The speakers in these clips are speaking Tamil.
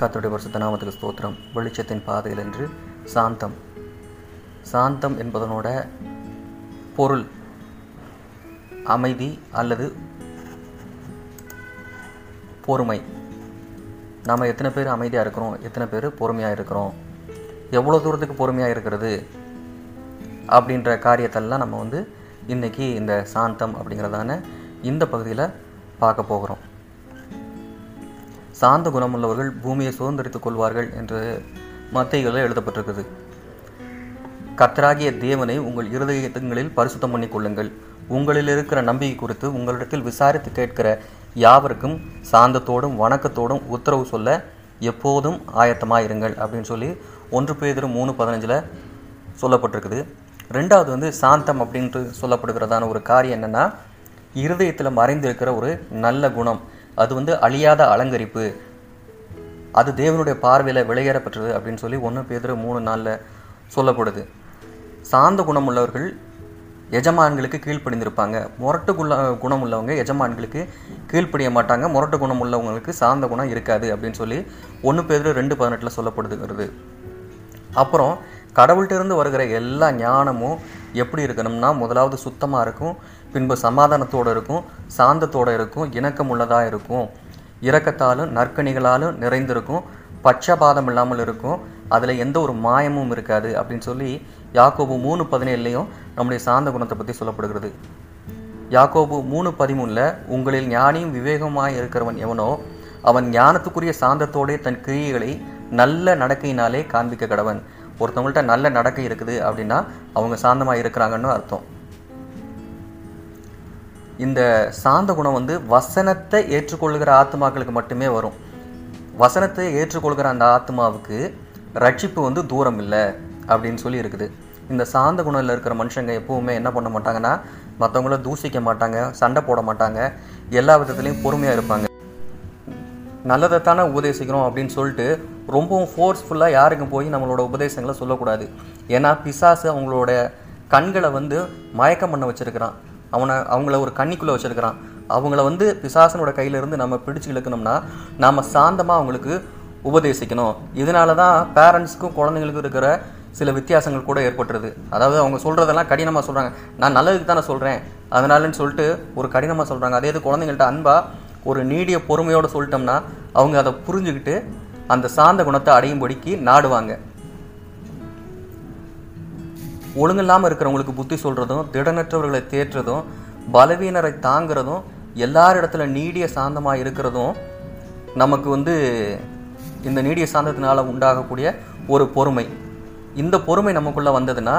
கத்தருடைய வருஷத்த நாமத்துக்கு ஸ்தோத்திரம். வெளிச்சத்தின் பாதையில் என்று சாந்தம். சாந்தம் என்பதனோட பொருள் அமைதி அல்லது பொறுமை. நாம் எத்தனை பேர் அமைதியாக இருக்கிறோம்? எத்தனை பேர் பொறுமையாக இருக்கிறோம்? எவ்வளோ தூரத்துக்கு பொறுமையாக இருக்கிறது? அப்படின்ற காரியத்தெல்லாம் நம்ம வந்து இன்றைக்கி இந்த சாந்தம் அப்படிங்கிறதான இந்த பகுதியில் பார்க்க போகிறோம். சாந்த குணமுள்ளவர்கள் பூமியை சுதந்திரித்துக் கொள்வார்கள் என்று மத்தைகளில் எழுதப்பட்டிருக்குது. கத்தராகிய தேவனை உங்கள் இருதயங்களில் பரிசுத்தம் பண்ணிக் கொள்ளுங்கள். உங்களில் இருக்கிற நம்பிக்கை குறித்து உங்களிடத்தில் விசாரித்து கேட்கிற யாவருக்கும் சாந்தத்தோடும் வணக்கத்தோடும் உத்தரவு சொல்ல எப்போதும் ஆயத்தமாயிருங்கள் அப்படின்னு சொல்லி ஒன்று பேதர் மூணு பதினஞ்சில் சொல்லப்பட்டிருக்குது. ரெண்டாவது வந்து சாந்தம் அப்படின்ட்டு சொல்லப்படுகிறதான ஒரு காரியம் என்னென்னா இருதயத்தில் மறைந்திருக்கிற ஒரு நல்ல குணம். அது வந்து அழியாத அலங்கரிப்பு. அது தேவனுடைய பார்வையில் விளையேறப்பட்டது அப்படின்னு சொல்லி ஒன்று பேதர் மூணு நாளில் சொல்லப்படுது. சார்ந்த குணம் உள்ளவர்கள் எஜமான்களுக்கு கீழ்ப்படிந்திருப்பாங்க. முரட்டு குல குணம் உள்ளவங்க எஜமான்களுக்கு கீழ்ப்படிய மாட்டாங்க. முரட்டு குணம் உள்ளவங்களுக்கு சார்ந்த குணம் இருக்காது அப்படின்னு சொல்லி ஒன்று பேர் ரெண்டு பதினெட்டில் சொல்லப்படுதுங்கிறது அப்புறம் கடவுள்கிட்ட வருகிற எல்லா ஞானமும் எப்படி இருக்கணும்னா முதலாவது சுத்தமாக இருக்கும் பின்பு சமாதானத்தோடு இருக்கும் சாந்தத்தோடு இருக்கும் இணக்கம் உள்ளதாக இருக்கும். இரக்கத்தாலும் நற்கணிகளாலும் நிறைந்திருக்கும் பட்சபாதம் இல்லாமல் இருக்கும். அதில் எந்த ஒரு மாயமும் இருக்காது அப்படின்னு சொல்லி யாக்கோபு மூணு பதினேழுலையும் நம்முடைய சாந்த குணத்தை பற்றி சொல்லப்படுகிறது. யாக்கோபு மூணு பதிமூணில் உங்களில் ஞானியும் விவேகமாய் இருக்கிறவன் எவனோ அவன் ஞானத்துக்குரிய சாந்தத்தோடே தன் கிரியைகளை நல்ல நடக்கையினாலே காண்பிக்க கடவன் ஒருத்தவங்கள்ட்ட நல்ல நடக்கை இருக்குது அப்படின்னா அவங்க சாந்தமாக இருக்கிறாங்கன்னு அர்த்தம். இந்த சாந்த குணம் வந்து வசனத்தை ஏற்றுக்கொள்கிற ஆத்மாக்களுக்கு மட்டுமே வரும். வசனத்தை ஏற்றுக்கொள்கிற அந்த ஆத்மாவுக்கு ரட்சிப்பு வந்து தூரம் இல்லை அப்படின்னு சொல்லி இருக்குது. இந்த சாந்த குணத்தில் இருக்கிற மனுஷங்க எப்பவுமே என்ன பண்ண மாட்டாங்கன்னா மற்றவங்கள தூசிக்க மாட்டாங்க சண்டை போட மாட்டாங்க எல்லா விதத்துலேயும் பொறுமையாக இருப்பாங்க. நல்லதைத்தானே உபதேசிக்கிறோம் அப்படின்னு சொல்லிட்டு ரொம்பவும் ஃபோர்ஸ்ஃபுல்லாக யாருக்கும் போய் நம்மளோட உபதேசங்களை சொல்லக்கூடாது. ஏன்னா பிசாசு அவங்களோட கண்களை வந்து மயக்கம் பண்ண வச்சுருக்கிறான். அவனை அவங்கள ஒரு கண்ணிக்குள்ளே வச்சுருக்கிறான். அவங்கள வந்து பிசாசனோட கையிலேருந்து நம்ம பிடிச்சு இழுக்கணும்னா நாம் சாந்தமாக அவங்களுக்கு உபதேசிக்கணும். இதனால தான் பேரண்ட்ஸுக்கும் குழந்தைங்களுக்கும் இருக்கிற சில வித்தியாசங்கள் கூட ஏற்பட்டுருது. அதாவது அவங்க சொல்கிறதெல்லாம் கடினமாக சொல்கிறாங்க நான் நல்லதுக்கு தானே சொல்கிறேன் அதனாலன்னு சொல்லிட்டு ஒரு கடினமாக சொல்கிறாங்க அதே இது குழந்தைங்கள்ட்ட அன்பாக ஒரு நீடிய பொறுமையோடு சொல்லிட்டோம்னா அவங்க அதை புரிஞ்சுக்கிட்டு அந்த சாந்த குணத்தை அடையும்படிக்கு நாடுவாங்க. ஒழுங்கில்லாமல் இருக்கிறவங்களுக்கு புத்தி சொல்கிறதும் திடனற்றவர்களை தேற்றுறதும் பலவீனரை தாங்கிறதும் எல்லாரிடத்துல நீடிய சாந்தமாக இருக்கிறதும் நமக்கு வந்து இந்த நீடிய சாந்தத்தினால உண்டாகக்கூடிய ஒரு பொறுமை. இந்த பொறுமை நமக்குள்ளே வந்ததுன்னா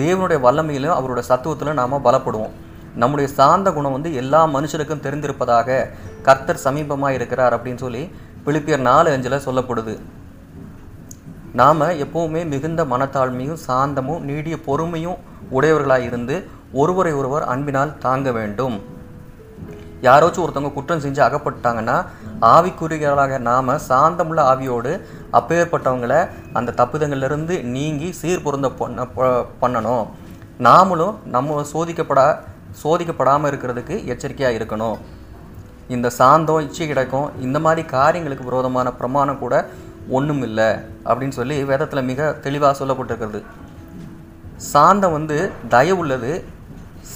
தேவனுடைய வல்லமையிலும் அவரோட சத்துவத்திலும் நாம் பலப்படுவோம். நம்முடைய சாந்த குணம் வந்து எல்லா மனுஷருக்கும் தெரிந்திருப்பதாக கர்த்தர் சமீபமாக இருக்கிறார் அப்படின்னு சொல்லி பிலிப்பியர் நாலு அஞ்சில் சொல்லப்படுது. நாம் எப்போவுமே மிகுந்த மனத்தாழ்மையும் சாந்தமும் நீடிய பொறுமையும் உடையவர்களாக இருந்து ஒருவரை ஒருவர் அன்பினால் தாங்க வேண்டும். யாராச்சும் ஒருத்தவங்க குற்றம் செஞ்சு அகப்பட்டாங்கன்னா ஆவிக்குறிகளாக நாம் சாந்தமுள்ள ஆவியோடு அப்பேற்பட்டவங்களை அந்த தப்புதங்கள்லேருந்து நீங்கி சீர்பொருந்த பண்ண பண்ணணும். நாமளும் நம்ம சோதிக்கப்படா சோதிக்கப்படாமல் இருக்கிறதுக்கு எச்சரிக்கையாக இருக்கணும். இந்த சாந்தம் இச்சை கிடக்கும் இந்த மாதிரி காரியங்களுக்கு விரோதமான பிரமாணம் கூட ஒன்றும் இல்லை அப்படின்னு சொல்லி வேதத்தில் மிக தெளிவாக சொல்லப்பட்டிருக்கிறது. சாந்தம் வந்து தயவுள்ளது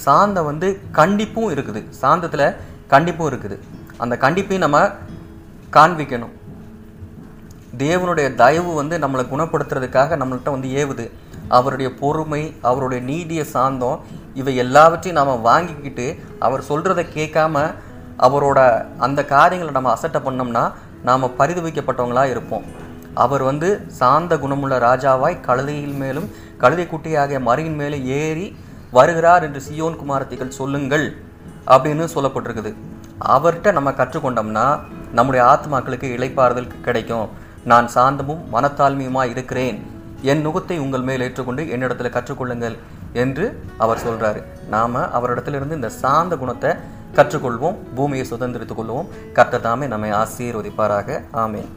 சாந்தம் வந்து கண்டிப்பும் இருக்குது. சாந்தத்தில் கண்டிப்பும் இருக்குது. அந்த கண்டிப்பையும் நம்ம காண்பிக்கணும். தேவனுடைய தயவு வந்து நம்மளை குணப்படுத்துறதுக்காக நம்மள்கிட்ட வந்து ஏவுது. அவருடைய பொறுமை அவருடைய நீதியை சாந்தம் இவை எல்லாவற்றையும் நாம் வாங்கிக்கிட்டு அவர் சொல்கிறத கேட்காம அவரோட அந்த காரியங்களை நம்ம அசட்டை பண்ணோம்னா நாம் பரிதவிக்கப்பட்டவங்களாக இருப்போம். அவர் வந்து சாந்த குணமுள்ள ராஜாவாய் கழுதையில் மேலும் கழுதை குட்டியாகிய மறையின் மேலே ஏறி வருகிறார் என்று சியோன் குமாரத்திகள் சொல்லுங்கள் அப்படின்னு சொல்லப்பட்டிருக்குது. அவர்கிட்ட நம்ம கற்றுக்கொண்டோம்னா நம்முடைய ஆத்மாக்களுக்கு இழைப்பாறுதல் கிடைக்கும். நான் சாந்தமும் மனத்தாழ்மையுமாக இருக்கிறேன். என் நுகத்தை உங்கள் மேல் ஏற்றுக்கொண்டு என்னிடத்தில் கற்றுக்கொள்ளுங்கள் என்று அவர் சொல்கிறாரு நாம் அவரிடத்திலிருந்து இந்த சாந்த குணத்தை கற்றுக்கொள்வோம் பூமியை சுதந்திரித்துக் கொள்வோம். கர்த்தர் தாமே நம்மை ஆசீர்வதிப்பாராக. ஆமேன்.